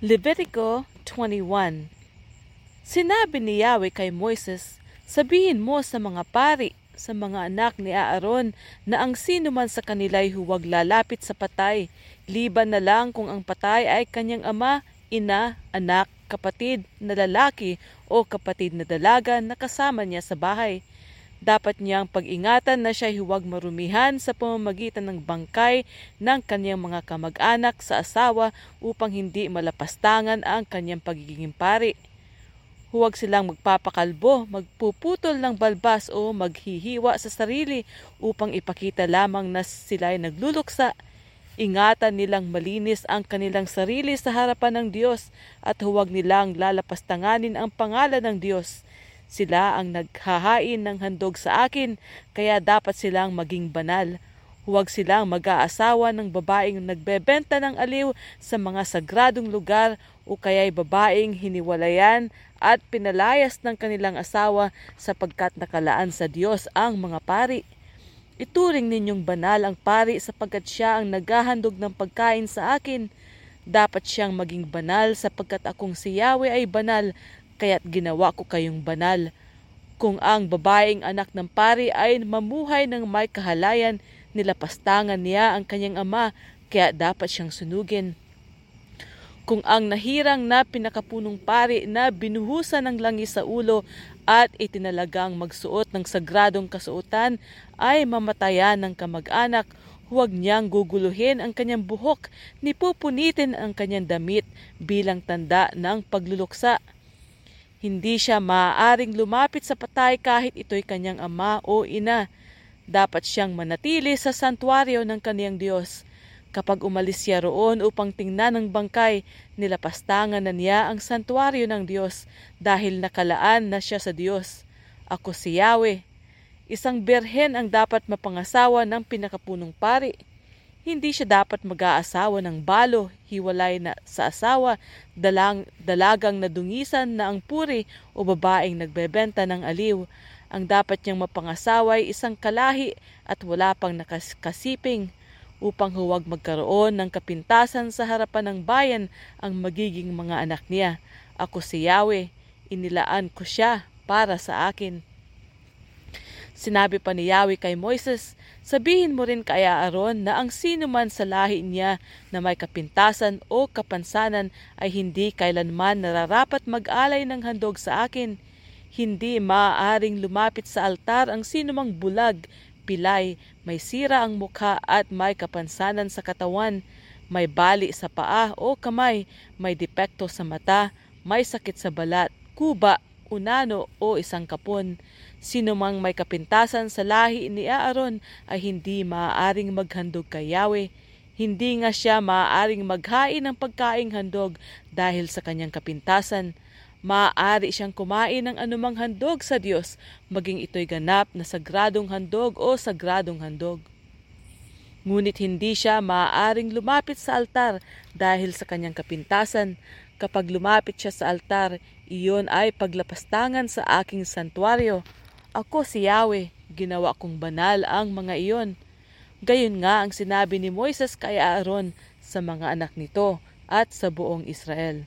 Levitico 21 Sinabi ni Yahweh kay Moises, Sabihin mo sa mga pari, sa mga anak ni Aaron, na ang sino man sa kanila'y huwag lalapit sa patay, liban na lang kung ang patay ay kanyang ama, ina, anak, kapatid na lalaki o kapatid na dalaga na kasama niya sa bahay. Dapat niyang pag-ingatan na siya huwag marumihan sa pamamagitan ng bangkay ng kanyang mga kamag-anak sa asawa upang hindi malapastangan ang kanyang pagiging pari. Huwag silang magpapakalbo, magpuputol ng balbas o maghihiwa sa sarili upang ipakita lamang na sila'y nagluluksa. Ingatan nilang malinis ang kanilang sarili sa harapan ng Diyos at huwag nilang lalapastanganin ang pangalan ng Diyos. Sila ang naghahain ng handog sa akin, kaya dapat silang maging banal. Huwag silang mag-aasawa ng babaeng nagbebenta ng aliw sa mga sagradong lugar o kaya'y babaeng hiniwalayan at pinalayas ng kanilang asawa sapagkat nakalaan sa Diyos ang mga pari. Ituring ninyong banal ang pari sapagkat siya ang naghahandog ng pagkain sa akin. Dapat siyang maging banal sapagkat akong si Yahweh ay banal kaya't ginawa ko kayong banal. Kung ang babaeng anak ng pari ay mamuhay ng may kahalayan, nilapastangan niya ang kanyang ama, kaya dapat siyang sunugin. Kung ang nahirang na pinakapunong pari na binuhusan ng langis sa ulo at itinalagang magsuot ng sagradong kasuotan ay mamatayan ng kamag-anak, huwag niyang guguluhin ang kanyang buhok, ni pupunitin ang kanyang damit bilang tanda ng pagluluksa. Hindi siya maaaring lumapit sa patay kahit ito'y kanyang ama o ina. Dapat siyang manatili sa santuaryo ng kaniyang Diyos. Kapag umalis siya roon upang tingnan ang bangkay, nilapastangan na niya ang santuaryo ng Diyos dahil nakalaan na siya sa Diyos. Ako si Yahweh. Isang berhen ang dapat mapangasawa ng pinakapunong pari hindi siya dapat mag-aasawa ng balo, hiwalay na sa asawa, dalang, dalagang nadungisan na ang puri o babaeng nagbebenta ng aliw. Ang dapat niyang mapangasawa ay isang kalahi at wala pang nakasiping upang huwag magkaroon ng kapintasan sa harapan ng bayan ang magiging mga anak niya. Ako si Yahweh, inilaan ko siya para sa akin. Sinabi pa ni Yahweh kay Moises, Sabihin mo rin kay Aaron na ang sino man sa lahi niya na may kapintasan o kapansanan ay hindi kailanman nararapat mag-alay ng handog sa akin. Hindi maaaring lumapit sa altar ang sinumang bulag, pilay, may sira ang mukha at may kapansanan sa katawan, may bali sa paa o kamay, may depekto sa mata, may sakit sa balat, kuba unano o isang kapon. Sino mang may kapintasan sa lahi ni Aaron ay hindi maaaring maghandog kay Yahweh. Hindi nga siya maaaring maghain ng pagkaing handog dahil sa kanyang kapintasan. Maaari siyang kumain ng anumang handog sa Diyos, maging ito'y ganap na sagradong handog o sagradong handog. Ngunit hindi siya maaaring lumapit sa altar dahil sa kanyang kapintasan. Kapag lumapit siya sa altar, iyon ay paglapastangan sa aking santuaryo. Ako si Yahweh, ginawa kong banal ang mga iyon. Gayon nga ang sinabi ni Moises kay Aaron sa mga anak nito at sa buong Israel.